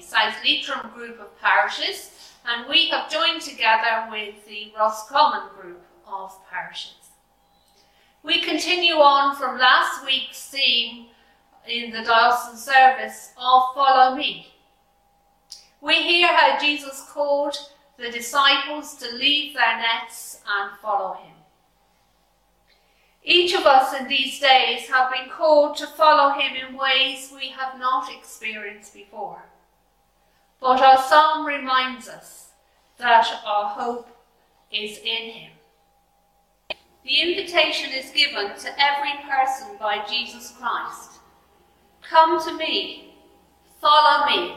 South Leitrim group of parishes, and we have joined together with the Roscommon group of parishes. We continue on from last week's theme in the diocesan service of Follow Me. We hear how Jesus called the disciples to leave their nets and follow him. Each of us in these days have been called to follow him in ways we have not experienced before. But our psalm reminds us that our hope is in him. The invitation is given to every person by Jesus Christ. Come to me, follow me,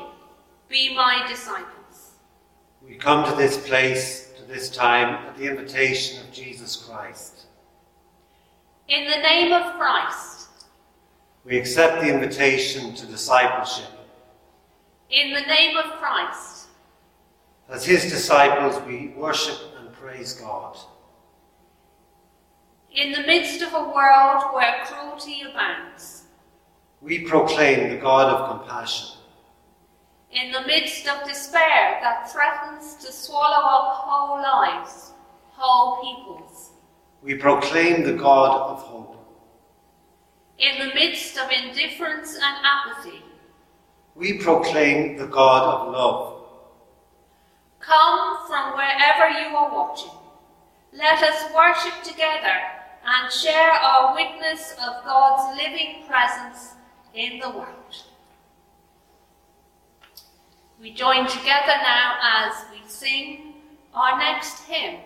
be my disciples. We come to this place, to this time, at the invitation of Jesus Christ. In the name of Christ. We accept the invitation to discipleship. In the name of Christ. As his disciples, we worship and praise God. In the midst of a world where cruelty abounds. We proclaim the God of compassion. In the midst of despair that threatens to swallow up whole lives, whole peoples we proclaim the God of hope. In the midst of indifference and apathy, we proclaim the God of love. Come from wherever you are watching. Let us worship together and share our witness of God's living presence in the world. We join together now as we sing our next hymn.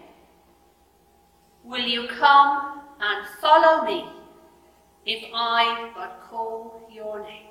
Will you come and follow me if I but call your name?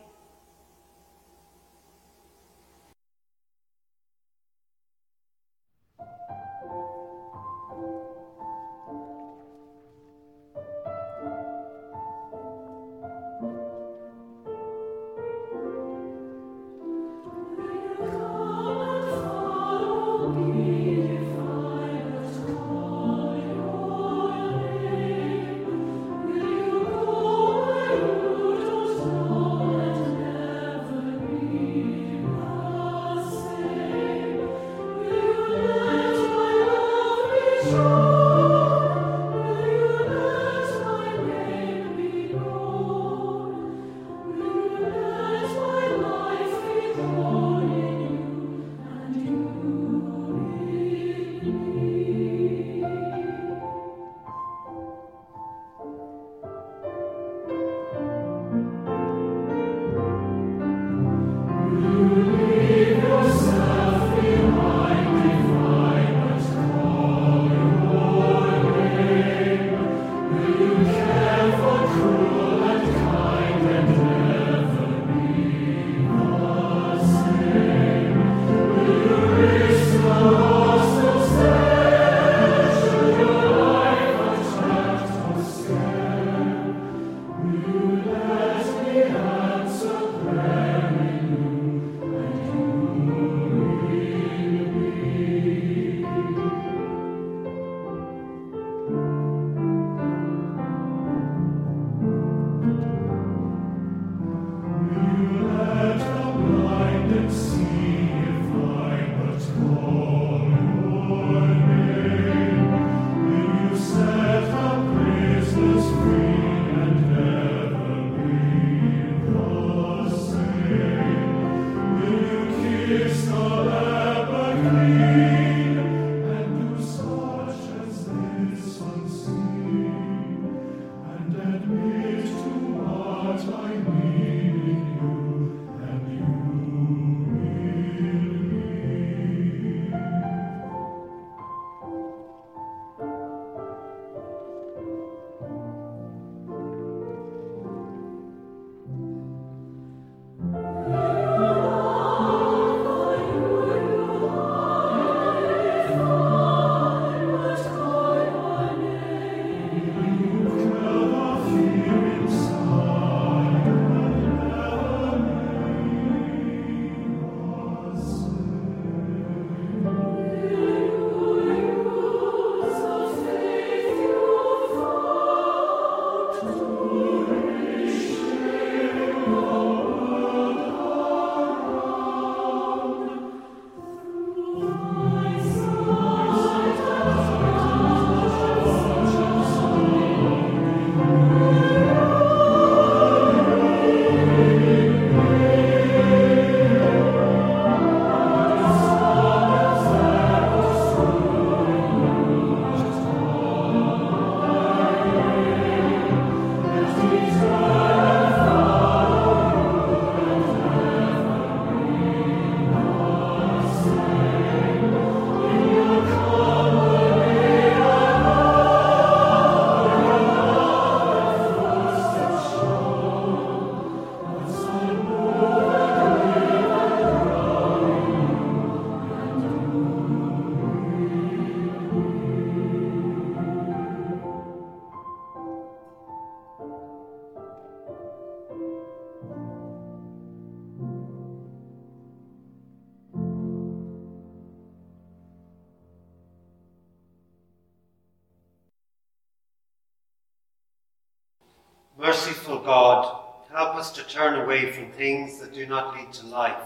Merciful God, help us to turn away from things that do not lead to life,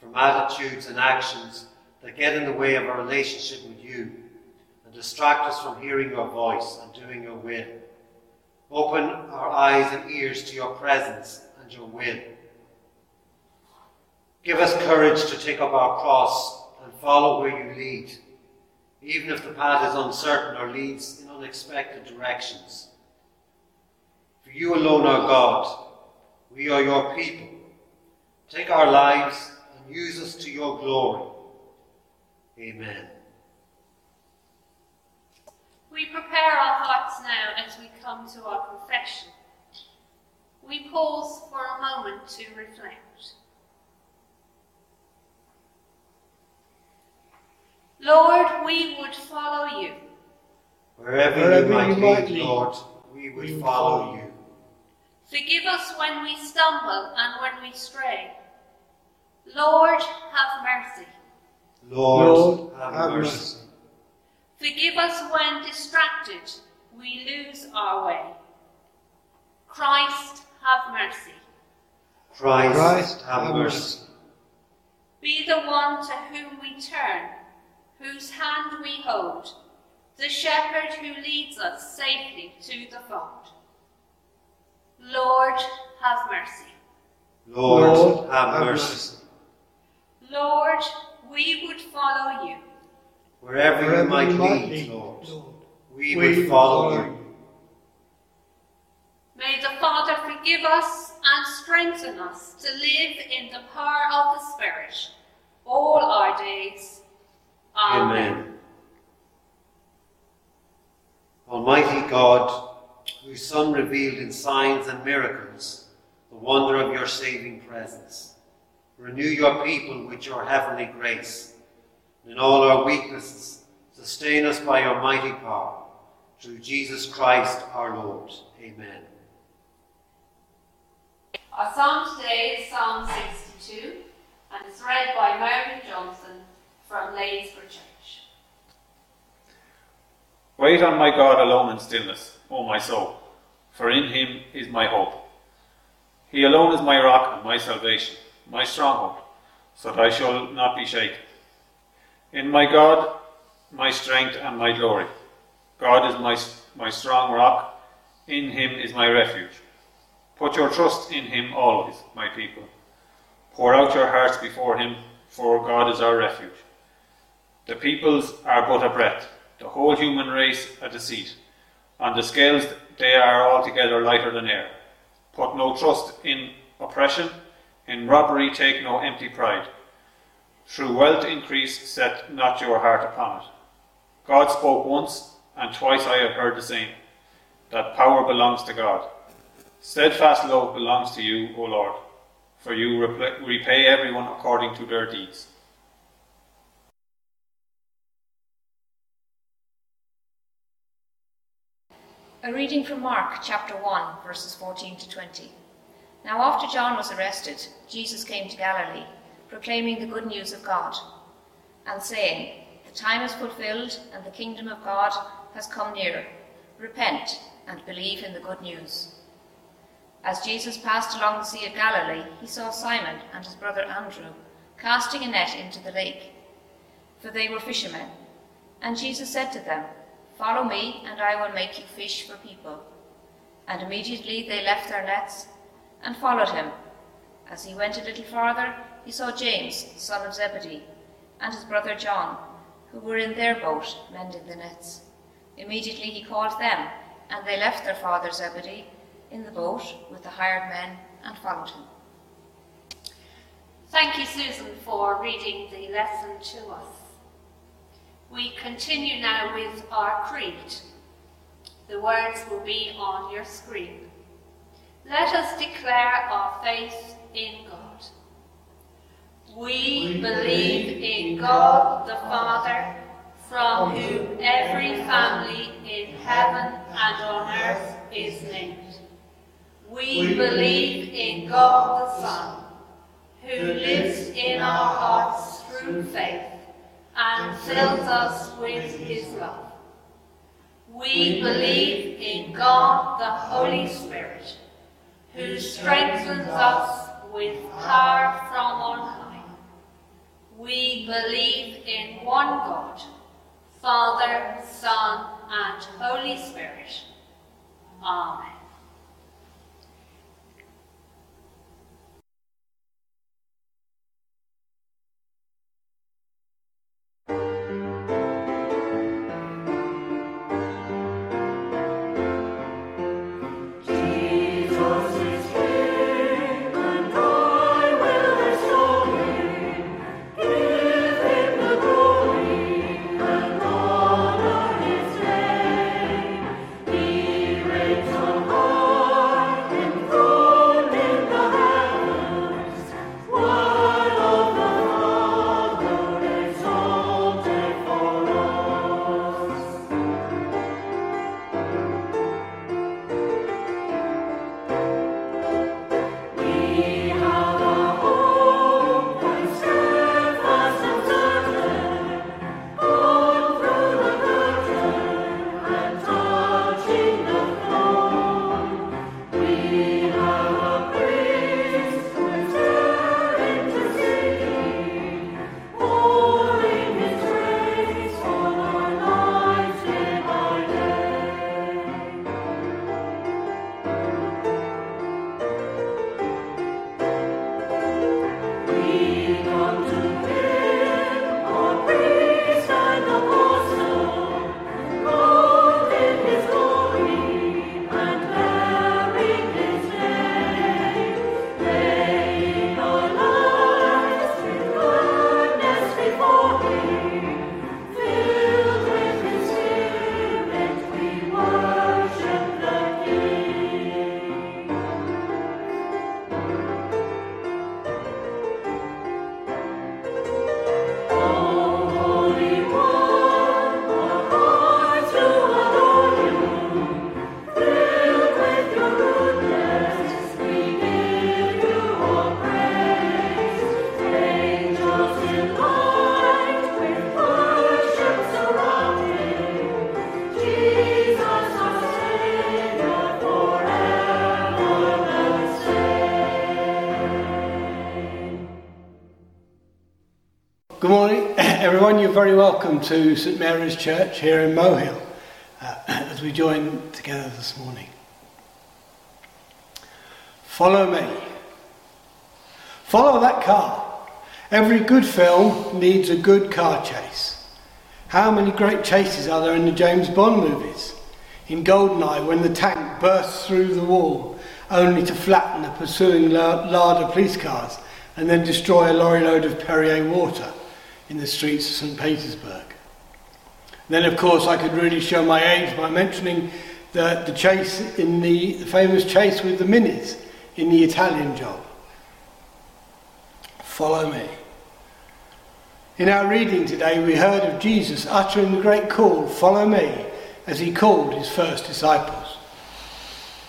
from attitudes and actions that get in the way of our relationship with you and distract us from hearing your voice and doing your will. Open our eyes and ears to your presence and your will. Give us courage to take up our cross and follow where you lead, even if the path is uncertain or leads in unexpected directions. For you alone are God. We are your people. Take our lives and use us to your glory. Amen. We prepare our hearts now as we come to our confession. We pause for a moment to reflect. Lord, we would follow you. Wherever, Wherever you might you lead, lead, Lord, we would we would follow follow. you. Forgive us when we stumble and when we stray. Lord, have mercy. Lord, Lord, have, have mercy. mercy. Forgive us when distracted we lose our way. Christ, have mercy. Christ, Christ, have, have mercy. Be the one to whom we turn, whose hand we hold, the shepherd who leads us safely to the fold. Lord, have mercy. Lord, Lord, have, have mercy. Lord, we would follow you. Wherever, Wherever you might you might lead, lead, Lord, Lord, we, we would follow follow you. May the Father forgive us and strengthen us to live in the power of the Spirit all our days. Amen. Amen. Almighty God, whose Son revealed in signs and miracles the wonder of your saving presence, renew your people with your heavenly grace. and In all our weaknesses, sustain us by your mighty power. Through Jesus Christ our Lord. Amen. Our psalm today is Psalm 62 and it's read by Mary Johnson from Lanesborough Church. Wait on my God alone in stillness, O my soul, for in him is my hope. He alone is my rock and my salvation, my stronghold, so that I shall not be shaken. In my God, my strength and my glory. God is my, my strong rock, in him is my refuge. Put your trust in him always, my people. Pour out your hearts before him, for God is our refuge. The peoples are but a breath, the whole human race a deceit. On the scales they are altogether lighter than air. Put no trust in oppression, in robbery take no empty pride. Through wealth increase set not your heart upon it. God spoke once, and twice I have heard the same, that power belongs to God. Steadfast love belongs to you, O Lord, for you repay everyone according to their deeds. A reading from Mark chapter 1, verses 14 to 20. Now, after John was arrested, Jesus came to Galilee, proclaiming the good news of God, and saying, The time is fulfilled, and the kingdom of God has come near. Repent and believe in the good news. As Jesus passed along the Sea of Galilee, he saw Simon and his brother Andrew casting a net into the lake, for they were fishermen. And Jesus said to them, Follow me, and I will make you fish for people. And immediately they left their nets and followed him. As he went a little farther, he saw James, son of Zebedee, and his brother John, who were in their boat mending the nets. Immediately he called them, and they left their father Zebedee in the boat with the hired men and followed him. Thank you, Susan, for reading the lesson to us. We continue now with our creed. The words will be on your screen. Let us declare our faith in God. We believe in God the Father, from whom every family in heaven and on earth is named. We believe in God the Son, who lives in our hearts through faith and fills us with his love. We believe in God the Holy Spirit, who strengthens us with power from on high. We believe in one God, Father, Son, and Holy Spirit. Amen. You're very welcome to St Mary's Church here in Mohill uh, as we join together this morning. Follow me. Follow that car. Every good film needs a good car chase. How many great chases are there in the James Bond movies? In Goldeneye, when the tank bursts through the wall only to flatten the pursuing Lada police cars and then destroy a lorry load of Perrier water in the streets of St. Petersburg. then, of course, I could really show my age by mentioning the, the chase in the, the famous chase with the minis in the Italian job. Follow me. In our reading today, we heard of Jesus uttering the great call, Follow me, as he called his first disciples.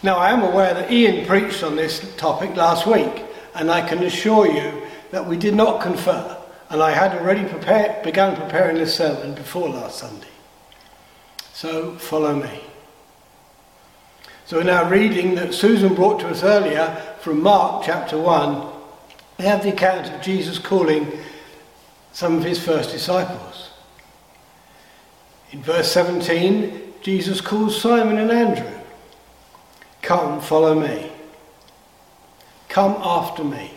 Now, I am aware that Ian preached on this topic last week, and I can assure you that we did not confer and I had already prepared, begun preparing this sermon before last Sunday. So follow me. So in our reading that Susan brought to us earlier from Mark chapter 1, we have the account of Jesus calling some of his first disciples. In verse 17, Jesus calls Simon and Andrew. Come, follow me. Come after me.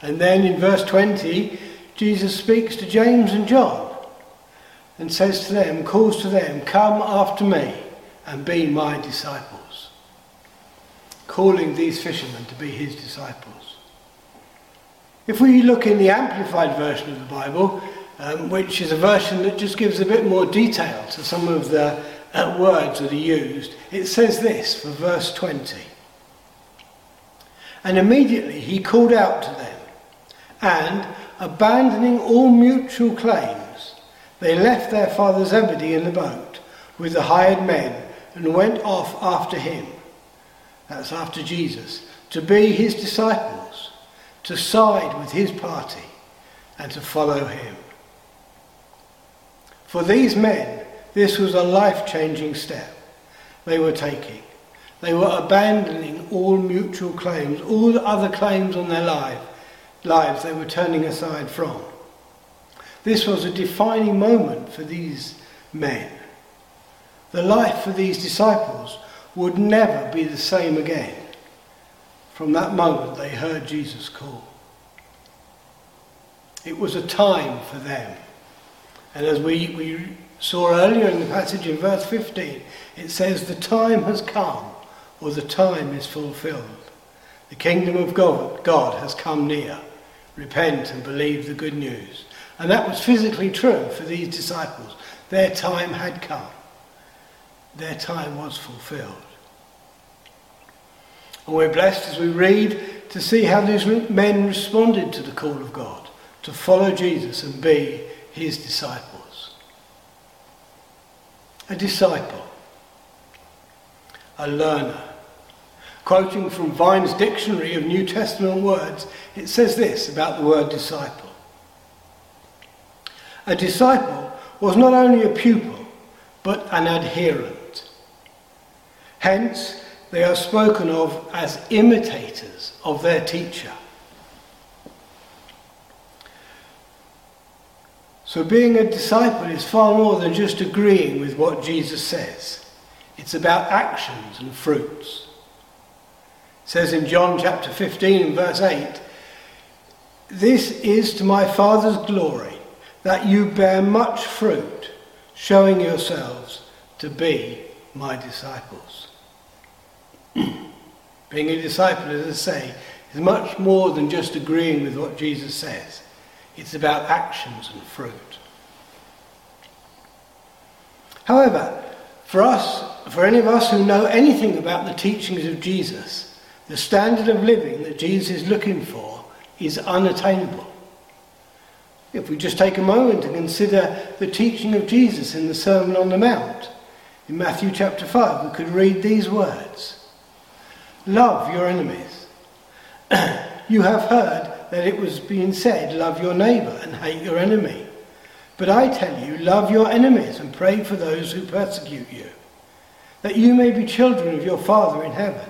And then in verse 20, Jesus speaks to James and John and says to them, calls to them, Come after me and be my disciples. Calling these fishermen to be his disciples. If we look in the Amplified version of the Bible, um, which is a version that just gives a bit more detail to some of the uh, words that are used, it says this for verse 20. And immediately he called out to them, and Abandoning all mutual claims, they left their father Zebedee in the boat with the hired men and went off after him. That's after Jesus, to be his disciples, to side with his party, and to follow him. For these men this was a life changing step they were taking. They were abandoning all mutual claims, all the other claims on their life, lives they were turning aside from. This was a defining moment for these men. The life for these disciples would never be the same again from that moment they heard Jesus call. It was a time for them. And as we, we saw earlier in the passage in verse 15, it says, The time has come, or the time is fulfilled. The kingdom of God, God has come near. Repent and believe the good news. And that was physically true for these disciples. Their time had come, their time was fulfilled. And we're blessed as we read to see how these men responded to the call of God to follow Jesus and be his disciples. A disciple, a learner. Quoting from Vine's Dictionary of New Testament Words, it says this about the word disciple. A disciple was not only a pupil, but an adherent. Hence, they are spoken of as imitators of their teacher. So, being a disciple is far more than just agreeing with what Jesus says, it's about actions and fruits. Says in John chapter 15 verse 8, This is to my Father's glory that you bear much fruit, showing yourselves to be my disciples. Being a disciple, as I say, is much more than just agreeing with what Jesus says. It's about actions and fruit. However, for us, for any of us who know anything about the teachings of Jesus, the standard of living that Jesus is looking for is unattainable. If we just take a moment to consider the teaching of Jesus in the Sermon on the Mount, in Matthew chapter 5, we could read these words Love your enemies. you have heard that it was being said, Love your neighbour and hate your enemy. But I tell you, love your enemies and pray for those who persecute you, that you may be children of your Father in heaven.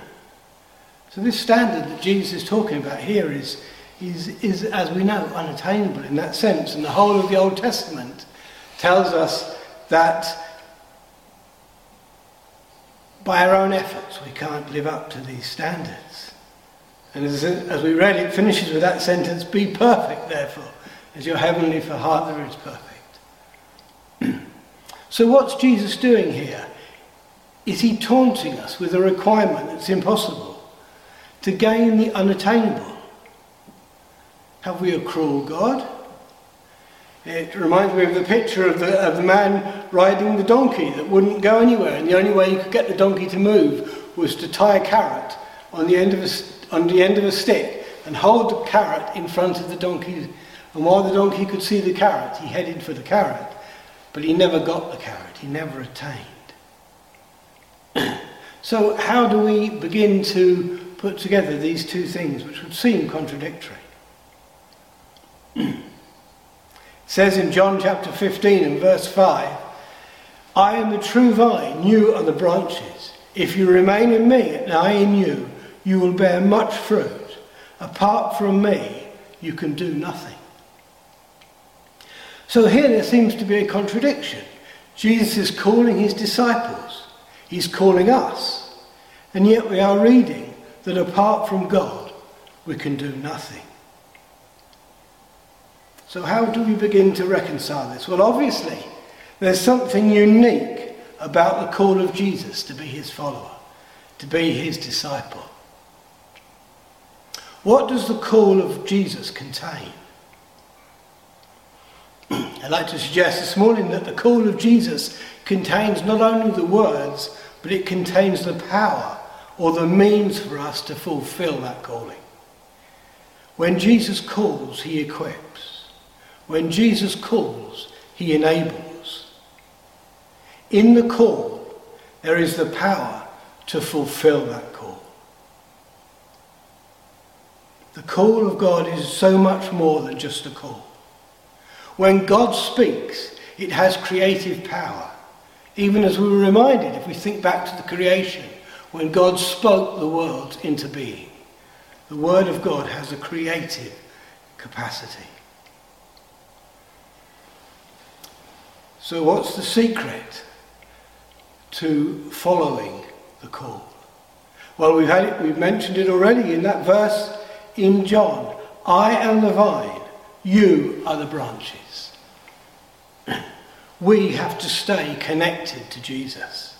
so, this standard that Jesus is talking about here is, is, is, as we know, unattainable in that sense. And the whole of the Old Testament tells us that by our own efforts, we can't live up to these standards. And as, as we read, it finishes with that sentence Be perfect, therefore, as your heavenly Father is perfect. so, what's Jesus doing here? Is he taunting us with a requirement that's impossible to gain the unattainable? Have we a cruel God? It reminds me of the picture of the, of the man riding the donkey that wouldn't go anywhere, and the only way you could get the donkey to move was to tie a carrot on the end of a, on the end of a stick and hold the carrot in front of the donkey. And while the donkey could see the carrot, he headed for the carrot, but he never got the carrot, he never attained. so, how do we begin to put together these two things, which would seem contradictory? it says in John chapter 15 and verse 5 I am the true vine, you are the branches. If you remain in me and I in you, you will bear much fruit. Apart from me, you can do nothing. So here there seems to be a contradiction. Jesus is calling his disciples, he's calling us, and yet we are reading that apart from God, we can do nothing. So, how do we begin to reconcile this? Well, obviously, there's something unique about the call of Jesus to be his follower, to be his disciple. What does the call of Jesus contain? I'd like to suggest this morning that the call of Jesus contains not only the words, but it contains the power or the means for us to fulfill that calling. When Jesus calls, he equips. When Jesus calls, he enables. In the call, there is the power to fulfill that call. The call of God is so much more than just a call. When God speaks, it has creative power. Even as we were reminded, if we think back to the creation, when God spoke the world into being. The Word of God has a creative capacity. So, what's the secret to following the call? Well, we've, had it, we've mentioned it already in that verse in John I am the vine, you are the branches. we have to stay connected to Jesus.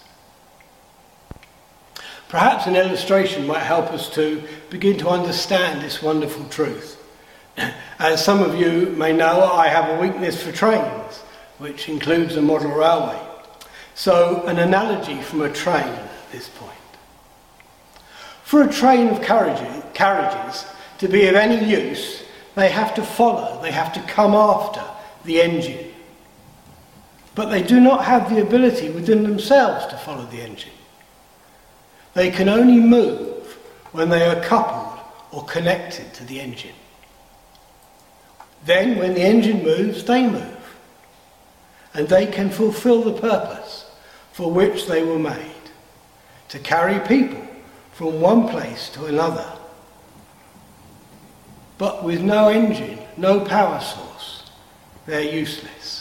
Perhaps an illustration might help us to begin to understand this wonderful truth. As some of you may know, I have a weakness for trains, which includes a model railway. So, an analogy from a train at this point. For a train of carriages to be of any use, they have to follow, they have to come after the engine. But they do not have the ability within themselves to follow the engine. They can only move when they are coupled or connected to the engine. Then, when the engine moves, they move. And they can fulfill the purpose for which they were made to carry people from one place to another. But with no engine, no power source, they're useless.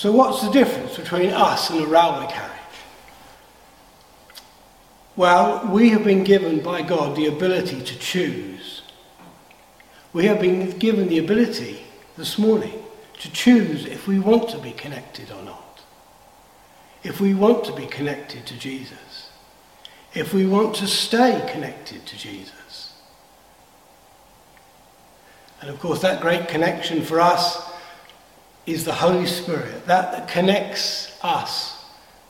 So, what's the difference between us and a railway carriage? Well, we have been given by God the ability to choose. We have been given the ability this morning to choose if we want to be connected or not. If we want to be connected to Jesus. If we want to stay connected to Jesus. And of course, that great connection for us is the Holy Spirit, that, connects us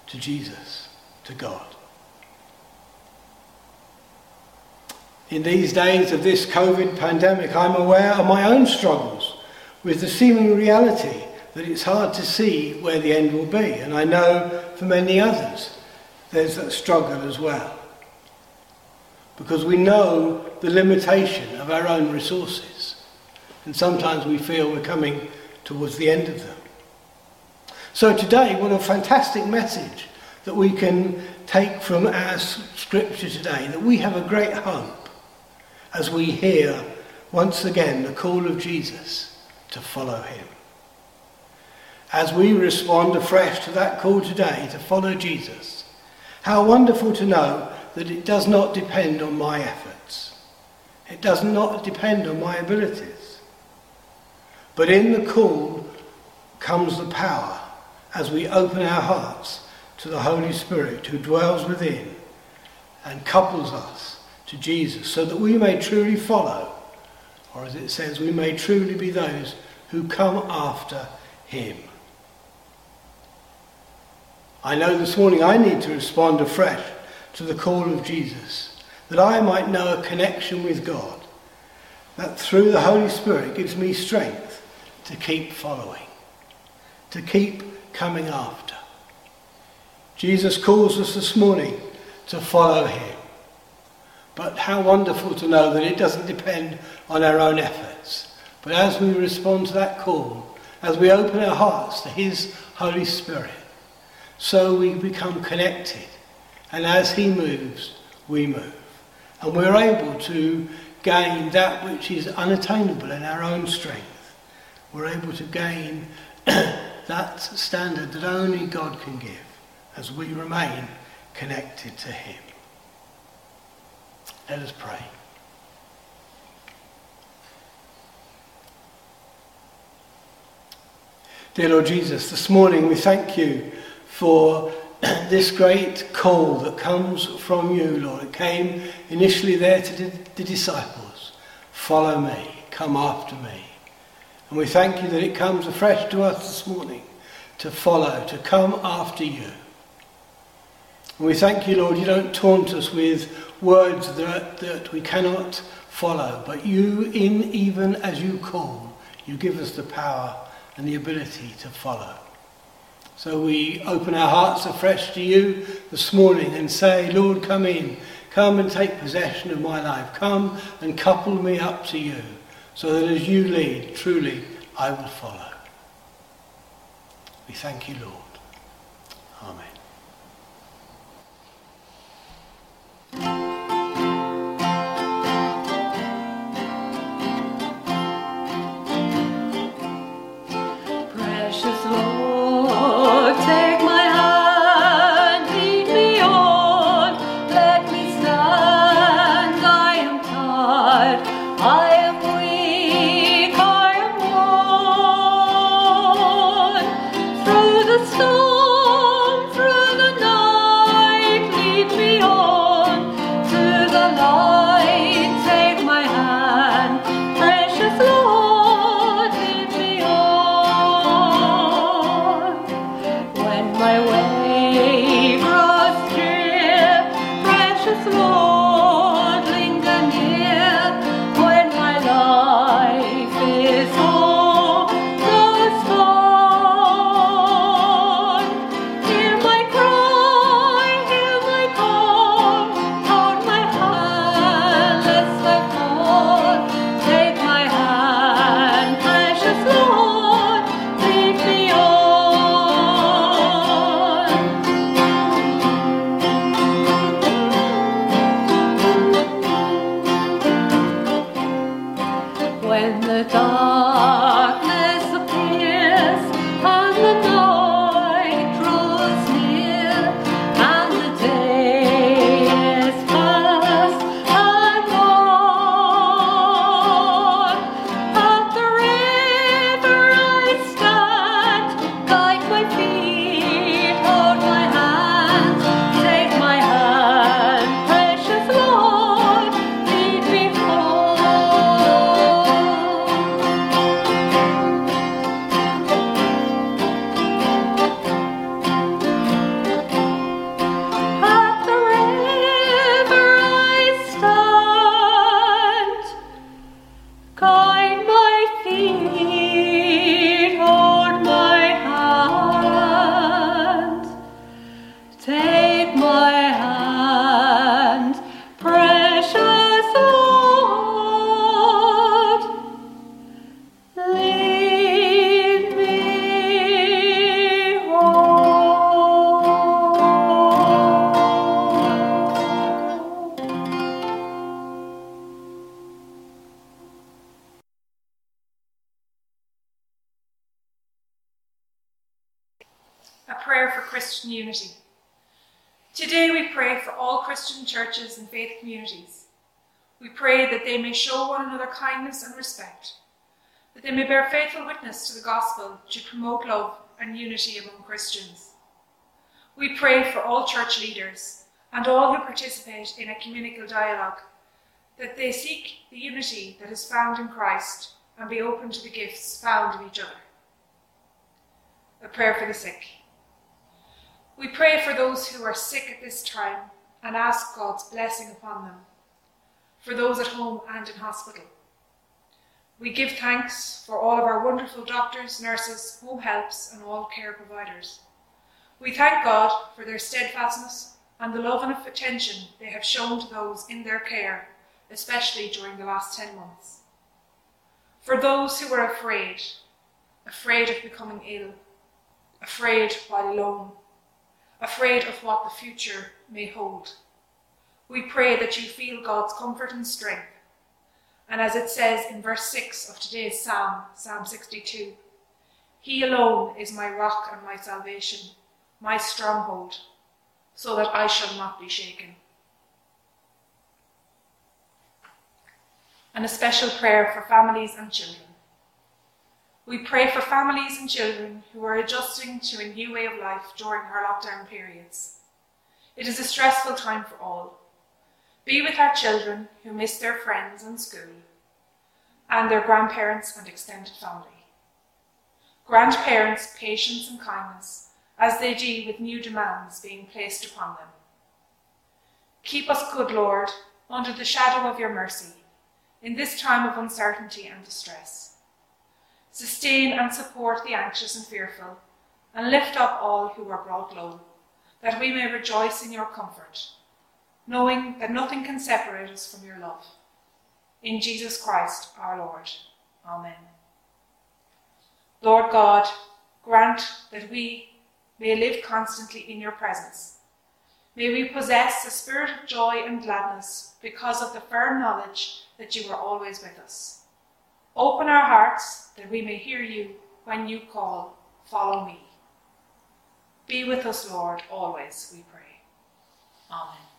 to Jesus, to God. In these days of this COVID pandemic, I'm aware of my own struggles with the seeming reality that it's hard to see where the end will be. And I know for many others there's that struggle as well. Because we know the limitation of our own resources. And sometimes we feel we're coming towards the end of them. So today, what a fantastic message that we can take from our scripture today, that we have a great hope as we hear once again the call of Jesus to follow him. As we respond afresh to that call today to follow Jesus, how wonderful to know that it does not depend on my efforts. It does not depend on my abilities. But in the call comes the power as we open our hearts to the Holy Spirit who dwells within and couples us to Jesus so that we may truly follow, or as it says, we may truly be those who come after him. I know this morning I need to respond afresh to the call of Jesus, that I might know a connection with God, that through the Holy Spirit gives me strength to keep following, to keep coming after. Jesus calls us this morning to follow him. But how wonderful to know that it doesn't depend on our own efforts. But as we respond to that call, as we open our hearts to his Holy Spirit, so we become connected. And as he moves, we move. And we're able to gain that which is unattainable in our own strength we're able to gain that standard that only God can give as we remain connected to Him. Let us pray. Dear Lord Jesus, this morning we thank you for this great call that comes from you, Lord. It came initially there to the disciples follow me, come after me. And we thank you that it comes afresh to us this morning to follow, to come after you. And we thank you, Lord, you don't taunt us with words that, that we cannot follow, but you, in even as you call, you give us the power and the ability to follow. So we open our hearts afresh to you this morning and say, Lord, come in. Come and take possession of my life. Come and couple me up to you so that as you lead, truly, I will follow. We thank you, Lord. Amen. Kindness and respect, that they may bear faithful witness to the gospel to promote love and unity among Christians. We pray for all church leaders and all who participate in communal dialogue, that they seek the unity that is found in Christ and be open to the gifts found in each other. A prayer for the sick. We pray for those who are sick at this time and ask God's blessing upon them, for those at home and in hospital. We give thanks for all of our wonderful doctors, nurses, home helps, and all care providers. We thank God for their steadfastness and the love and attention they have shown to those in their care, especially during the last 10 months. For those who are afraid, afraid of becoming ill, afraid while alone, afraid of what the future may hold. We pray that you feel God's comfort and strength. And as it says in verse 6 of today's psalm, Psalm 62, He alone is my rock and my salvation, my stronghold, so that I shall not be shaken. And a special prayer for families and children. We pray for families and children who are adjusting to a new way of life during our lockdown periods. It is a stressful time for all. Be with our children who miss their friends and school, and their grandparents and extended family. Grant parents patience and kindness as they deal with new demands being placed upon them. Keep us, good Lord, under the shadow of your mercy in this time of uncertainty and distress. Sustain and support the anxious and fearful, and lift up all who are brought low, that we may rejoice in your comfort, knowing that nothing can separate us from your love. In Jesus Christ our Lord. Amen. Lord God, grant that we may live constantly in your presence. May we possess a spirit of joy and gladness because of the firm knowledge that you are always with us. Open our hearts that we may hear you when you call, Follow me. Be with us, Lord, always, we pray. Amen.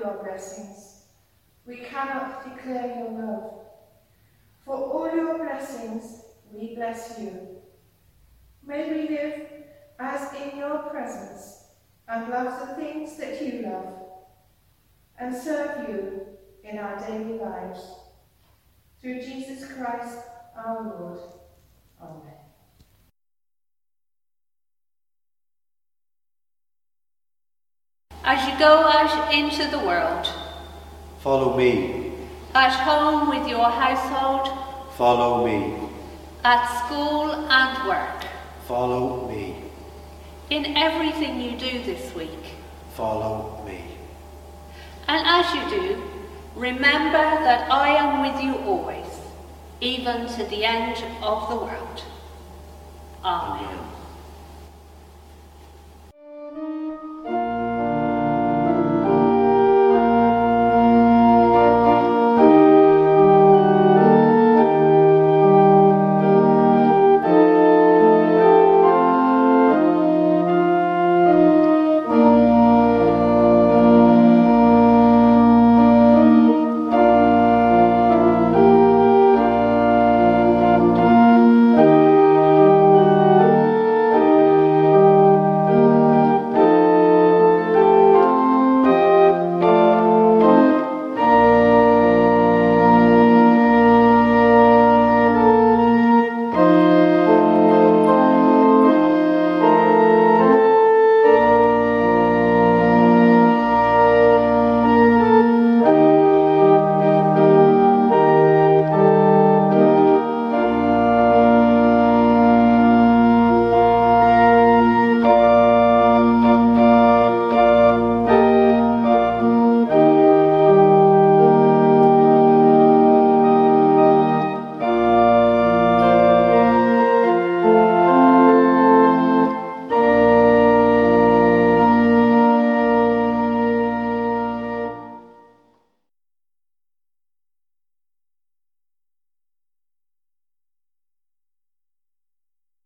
Your blessings. We cannot declare your love. For all your blessings, we bless you. May we live as in your presence and love the things that you love and serve you in our daily lives. Through Jesus Christ our Lord. Amen. As you go out into the world, Follow me. at home with your household, Follow me. at school and work, Follow me. in everything you do this week. Follow me. And as you do, remember that I am with you always, even to the end of the world. Amen. Amen.